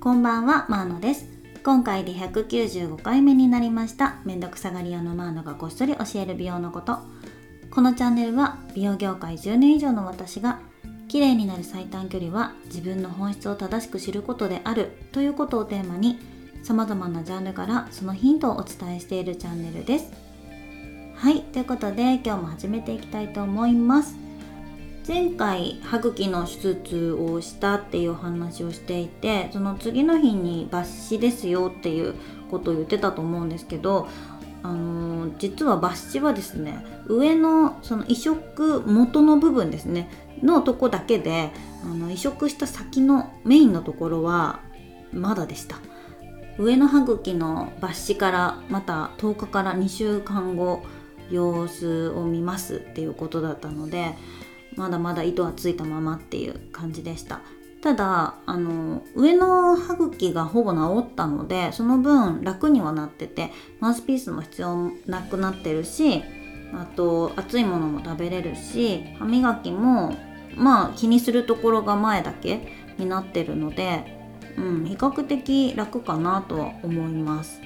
こんばんは、マーノです。今回で195回目になりました。めんどくさがり屋のマーノがこっそり教える美容のこと。このチャンネルは美容業界10年以上の私が綺麗になる最短距離は自分の本質を正しく知ることであるということをテーマに様々なジャンルからそのヒントをお伝えしているチャンネルです。はい、ということで今日も始めていきたいと思います。前回歯茎の手術をしたっていう話をしていてその次の日に抜歯ですよっていうことを言ってたと思うんですけどあのー実は抜歯はですね上のその移植元の部分ですねのとこだけであの移植した先のメインのところはまだでした。上の歯茎の抜歯からまた10日から2週間後様子を見ますっていうことだったのでまだまだ糸はついたままっていう感じでした。ただあの上の歯茎がほぼ治ったのでその分楽にはなっててマウスピースも必要なくなってるしあと熱いものも食べれるし歯磨きもまあ気にするところが前だけになってるので、うん、比較的楽かなとは思います。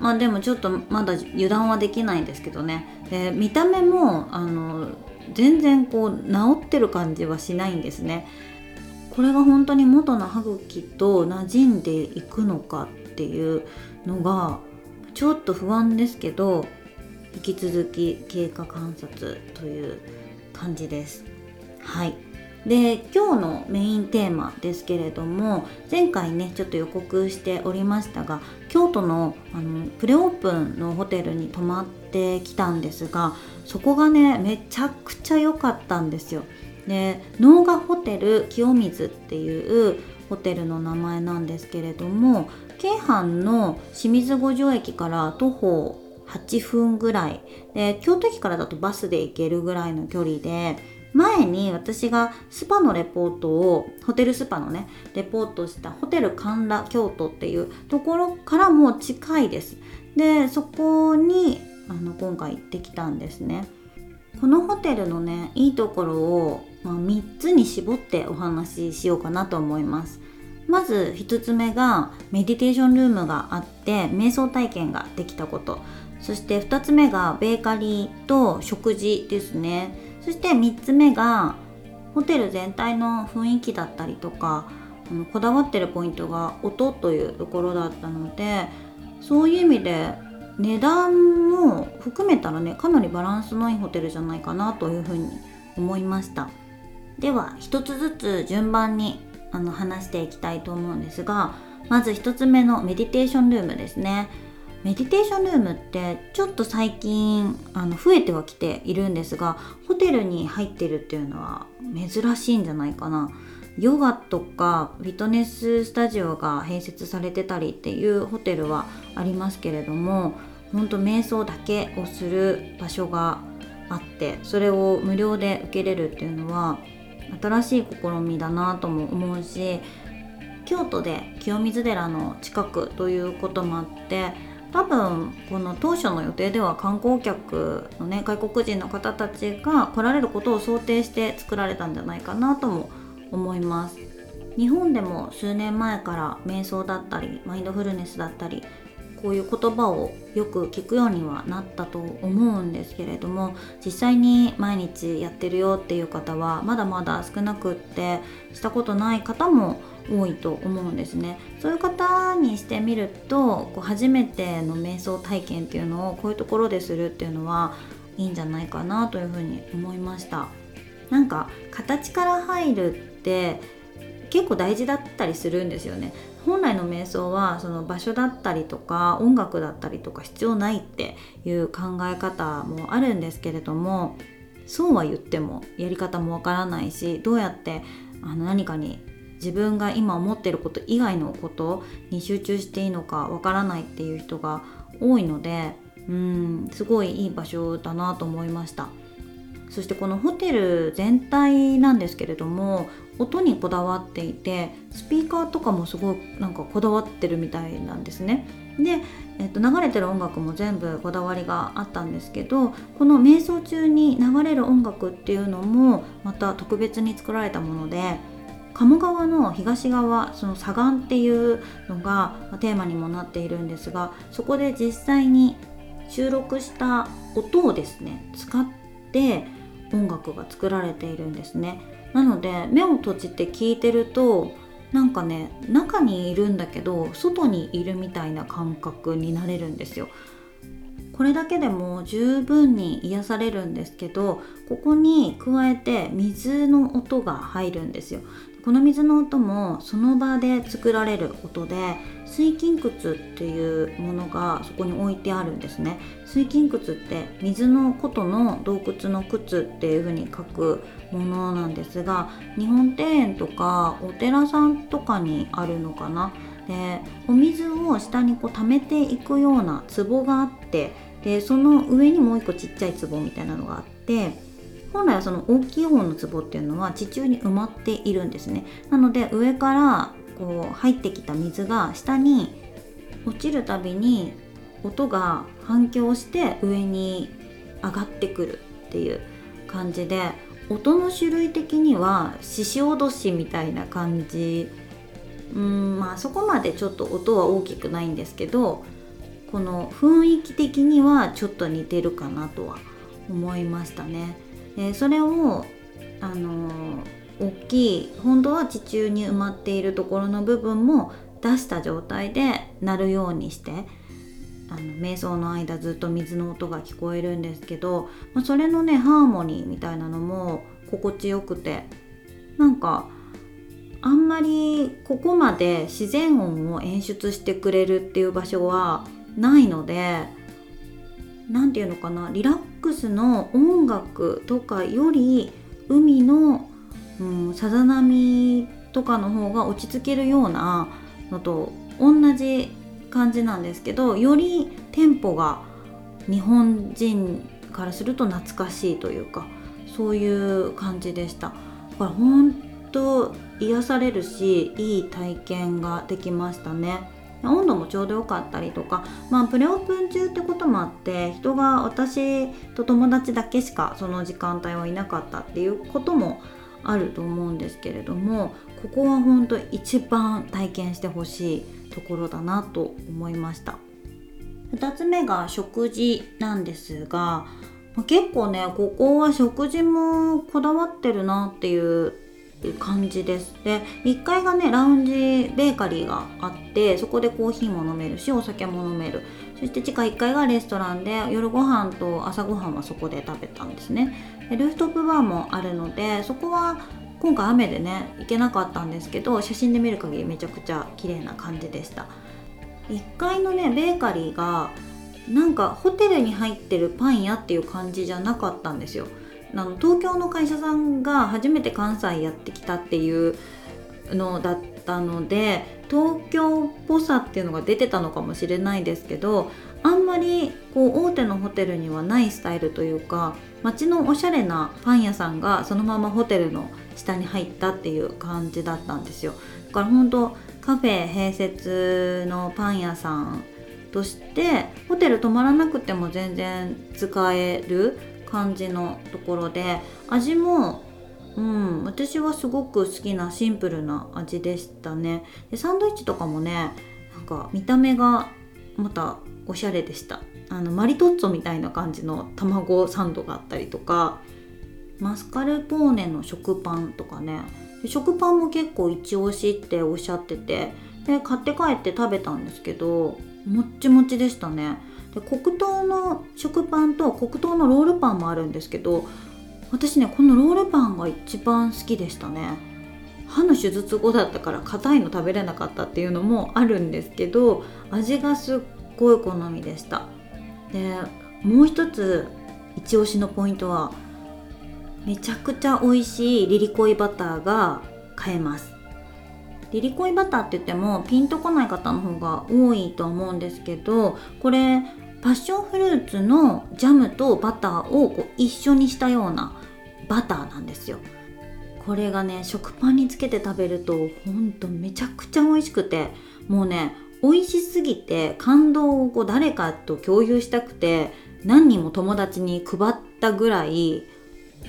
まあでもちょっとまだ油断はできないんですけどね。で見た目もあの全然こう治ってる感じはしないんですね。これが本当に元の歯茎と馴染んでいくのかっていうのがちょっと不安ですけど引き続き経過観察という感じです。はい。で今日のメインテーマですけれども前回ねちょっと予告しておりましたが京都のあのプレオープンのホテルに泊まってきたんですがそこがねめちゃくちゃ良かったんですよ。で能賀ホテル清水っていうホテルの名前なんですけれども京阪の清水五条駅から徒歩8分ぐらいで京都駅からだとバスで行けるぐらいの距離で前に私がスパのレポートをホテルスパのねレポートしたホテル神田京都っていうところからも近いですでそこにあの今回行ってきたんですね。このホテルのねいいところを、まあ、3つに絞ってお話ししようかなと思います。まず1つ目がメディテーションルームがあって瞑想体験ができたこと。そして2つ目がベーカリーと食事ですね。そして3つ目がホテル全体の雰囲気だったりとかあのこだわってるポイントが音というところだったのでそういう意味で値段も含めたらねかなりバランスのいいホテルじゃないかなというふうに思いました。では一つずつ順番にあの話していきたいと思うんですがまず1つ目のメディテーションルームですね。メディテーションルームってちょっと最近あの増えてはきているんですがホテルに入ってるっていうのは珍しいんじゃないかな。ヨガとかフィットネススタジオが併設されてたりっていうホテルはありますけれどもほんと瞑想だけをする場所があってそれを無料で受けれるっていうのは新しい試みだなとも思うし京都で清水寺の近くということもあって多分この当初の予定では観光客のね外国人の方たちが来られることを想定して作られたんじゃないかなとも思います。日本でも数年前から瞑想だったりマインドフルネスだったりこういう言葉をよく聞くようにはなったと思うんですけれども実際に毎日やってるよっていう方はまだまだ少なくってしたことない方も多いと思うんですね。そういう方にしてみるとこう初めての瞑想体験っていうのをこういうところでするっていうのはいいんじゃないかなというふうに思いました。なんか形から入るって結構大事だったりするんですよね。本来の瞑想はその場所だったりとか音楽だったりとか必要ないっていう考え方もあるんですけれどもそうは言ってもやり方もわからないしどうやってあの何かに自分が今思ってること以外のことに集中していいのかわからないっていう人が多いのでうんすごいいい場所だなと思いました。そしてこのホテル全体なんですけれども音にこだわっていてスピーカーとかもすごいなんかこだわってるみたいなんですね。で、えっと、流れてる音楽も全部こだわりがあったんですけどこの瞑想中に流れる音楽っていうのもまた特別に作られたもので鴨川の東側その左岸っていうのがテーマにもなっているんですがそこで実際に収録した音をですね使って音楽が作られているんですね。なので目を閉じて聞いてるとなんかね中にいるんだけど外にいるみたいな感覚になれるんですよ。これだけでも十分に癒されるんですけどここに加えて水の音が入るんですよ。この水の音もその場で作られる音で水金窟っていうものがそこに置いてあるんですね。水金窟って水のことの洞窟の窟っていう風に書くものなんですが日本庭園とかお寺さんとかにあるのかな？でお水を下にこう溜めていくような壺があってでその上にもう一個ちっちゃい壺みたいなのがあって本来はその大きい方の壺っていうのは地中に埋まっているんですね。なので上からこう入ってきた水が下に落ちるたびに音が反響して上に上がってくるっていう感じで音の種類的には獅子おどしみたいな感じうんまあそこまでちょっと音は大きくないんですけどこの雰囲気的にはちょっと似てるかなとは思いましたね。えそれをあの大きい本当は地中に埋まっているところの部分も出した状態で鳴るようにしてあの瞑想の間ずっと水の音が聞こえるんですけど、まあ、それのねハーモニーみたいなのも心地よくてなんかあんまりここまで自然音を演出してくれるっていう場所はないので何て言うのかなリラックスの音楽とかより海の、うん、さざ波とかの方が落ち着けるようなのと同じ感じなんですけどよりテンポが日本人からすると懐かしいというかそういう感じでしただから本当癒されるしいい体験ができましたね。温度もちょうど良かったりとか、まあ、プレオープン中ってこともあって人が私と友達だけしかその時間帯はいなかったっていうこともあると思うんですけれどもここは本当一番体験してほしいところだなと思いました。2つ目が食事なんですが結構ねここは食事もこだわってるなっていう感じです。で1階がねラウンジベーカリーがあってそこでコーヒーも飲めるしお酒も飲める。そして地下1階がレストランで夜ご飯と朝ごはんはそこで食べたんですね。でルーフトップバーもあるのでそこは今回雨でね行けなかったんですけど写真で見る限りめちゃくちゃ綺麗な感じでした。1階のねベーカリーがなんかホテルに入ってるパン屋っていう感じじゃなかったんですよ。あの東京の会社さんが初めて関西やってきたっていうのだったので東京っぽさっていうのが出てたのかもしれないですけどあんまりこう大手のホテルにはないスタイルというか街のおしゃれなパン屋さんがそのままホテルの下に入ったっていう感じだったんですよ。だから本当カフェ併設のパン屋さんとしてホテル泊まらなくても全然使える感じのところで味もうん私はすごく好きなシンプルな味でしたね。でサンドイッチとかもねなんか見た目がまたおしゃれでした。あのマリトッツォみたいな感じの卵サンドがあったりとかマスカルポーネの食パンとかね。食パンも結構一押しっておっしゃっててで買って帰って食べたんですけどもっちもちでしたね。で黒糖の食パンと黒糖のロールパンもあるんですけど私ねこのロールパンが一番好きでしたね。歯の手術後だったから硬いの食べれなかったっていうのもあるんですけど味がすっごい好みでした。でもう一つ一押しのポイントはめちゃくちゃ美味しいリリコイバターが買えます。リリコイバターって言ってもピンとこない方の方が多いと思うんですけどこれパッションフルーツのジャムとバターをこう一緒にしたようなバターなんですよ。これがね食パンにつけて食べるとほんとめちゃくちゃ美味しくてもうね美味しすぎて感動をこう誰かと共有したくて何人も友達に配ったぐらい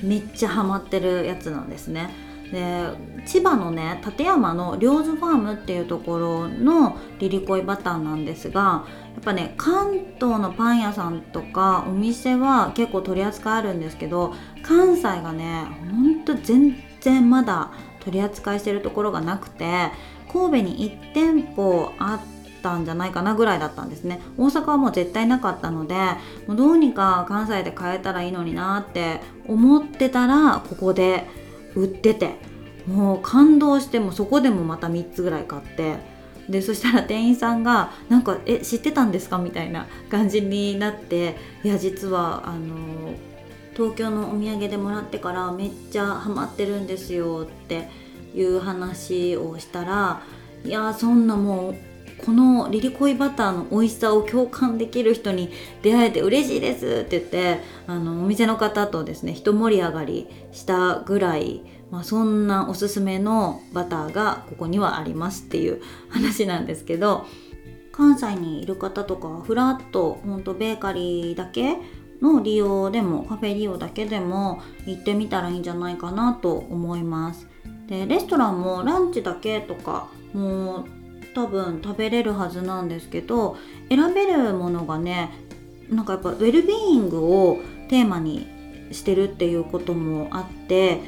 めっちゃハマってるやつなんですね。で千葉のね館山のリョーズファームっていうところのリリコイバターなんですがやっぱね関東のパン屋さんとかお店は結構取り扱いあるんですけど関西がねほんと全然まだ取り扱いしてるところがなくて神戸に1店舗あってたんじゃないかなぐらいだったんですね大阪はもう絶対なかったのでもうどうにか関西で買えたらいいのになって思ってたらここで売っててもう感動してもそこでもまた3つぐらい買ってでそしたら店員さんが「なんかえ知ってたんですか?」みたいな感じになって「いや実はあの東京のお土産でもらってからめっちゃハマってるんですよ」っていう話をしたら「いやそんなもうこのリリコイバターの美味しさを共感できる人に出会えて嬉しいですって言ってあのお店の方とですね一盛り上がりしたぐらい、まあ、そんなおすすめのバターがここにはありますっていう話なんですけど関西にいる方とかはフラッとほんとベーカリーだけの利用でもカフェ利用だけでも行ってみたらいいんじゃないかなと思います。でレストランもランチだけとかもう多分食べれるはずなんですけど選べるものがねなんかやっぱウェルビーイングをテーマにしてるっていうこともあって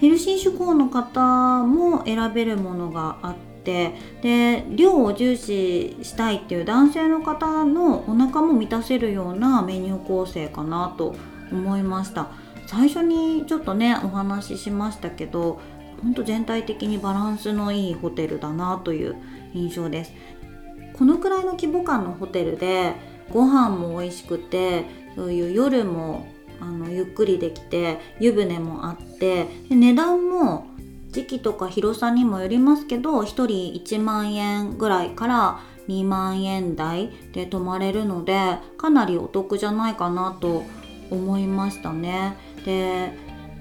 ヘルシー志向の方も選べるものがあってで量を重視したいっていう男性の方のお腹も満たせるようなメニュー構成かなと思いました。最初にちょっとねお話ししましたけどほんと全体的にバランスのいいホテルだなという印象ですこのくらいの規模感のホテルでご飯も美味しくてそういう夜もあのゆっくりできて湯船もあってで値段も時期とか広さにもよりますけど1人1万円ぐらいから2万円台で泊まれるのでかなりお得じゃないかなと思いましたね。で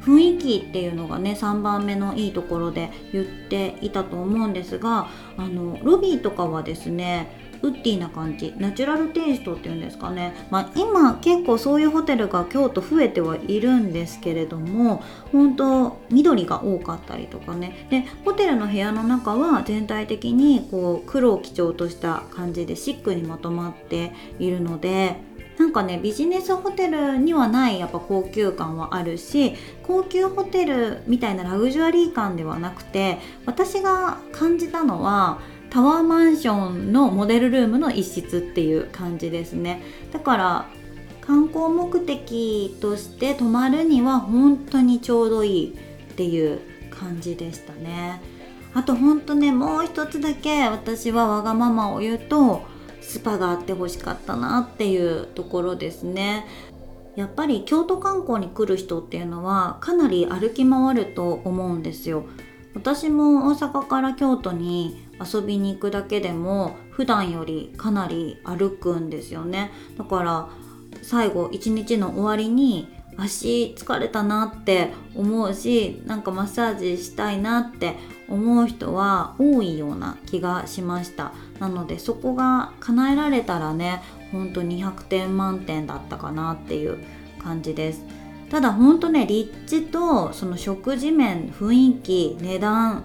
雰囲気っていうのがね3番目のいいところで言っていたと思うんですがあのロビーとかはですねウッディな感じナチュラルテイストっていうんですかね、まあ、今結構そういうホテルが京都増えてはいるんですけれども本当緑が多かったりとかね。でホテルの部屋の中は全体的にこう黒を基調とした感じでシックにまとまっているのでなんかねビジネスホテルにはないやっぱ高級感はあるし高級ホテルみたいなラグジュアリー感ではなくて私が感じたのはタワーマンションのモデルルームの一室っていう感じですね。だから観光目的として泊まるには本当にちょうどいいっていう感じでしたね。あとほんとねもう一つだけ私はわがままを言うとスパがあってほしかったなっていうところですね。やっぱり京都観光に来る人っていうのはかなり歩き回ると思うんですよ。私も大阪から京都に遊びに行くだけでも普段よりかなり歩くんですよね。だから最後一日の終わりに足疲れたなって思うしなんかマッサージしたいなって思う人は多いような気がしました。なのでそこが叶えられたらねほんと200点満点だったかなっていう感じです。ただほんとね立地とその食事面雰囲気値段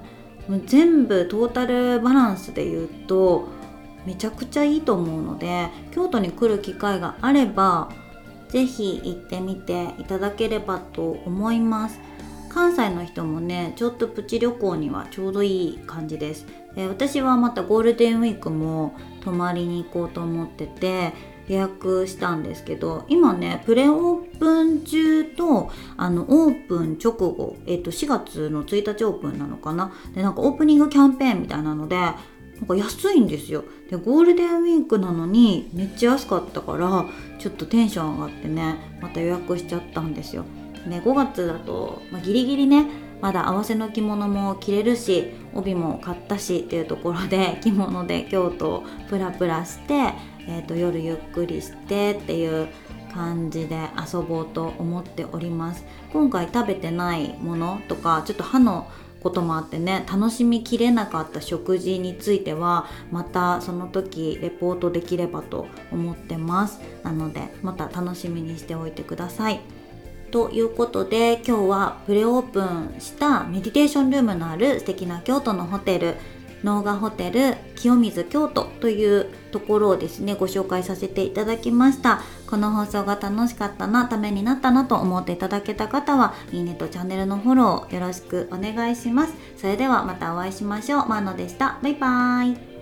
全部トータルバランスで言うとめちゃくちゃいいと思うので京都に来る機会があれば是非行ってみていただければと思います。関西の人もねちょっとプチ旅行にはちょうどいい感じです。で私はまたゴールデンウィークも泊まりに行こうと思ってて予約したんですけど今ねプレオープン中とあのオープン直後、えっと、4月の1日オープンなのかな？でなんかオープニングキャンペーンみたいなのでなんか安いんですよ。でゴールデンウィークなのにめっちゃ安かったからちょっとテンション上がってねまた予約しちゃったんですよ。ね、5月だと、まあ、ギリギリねまだ合わせの着物も着れるし帯も買ったしっていうところで 着物で京都をプラプラして、えーと、夜ゆっくりしてっていう感じで遊ぼうと思っております。今回食べてないものとかちょっと歯のこともあってね楽しみきれなかった食事についてはまたその時レポートできればと思ってます。なのでまた楽しみにしておいてください。ということで今日はプレオープンしたメディテーションルームのある素敵な京都のホテル農画ホテル清水京都というところをですねご紹介させていただきました。この放送が楽しかったなためになったなと思っていただけた方はいいねとチャンネルのフォローよろしくお願いします。それではまたお会いしましょう。マーノでした。バイバーイ。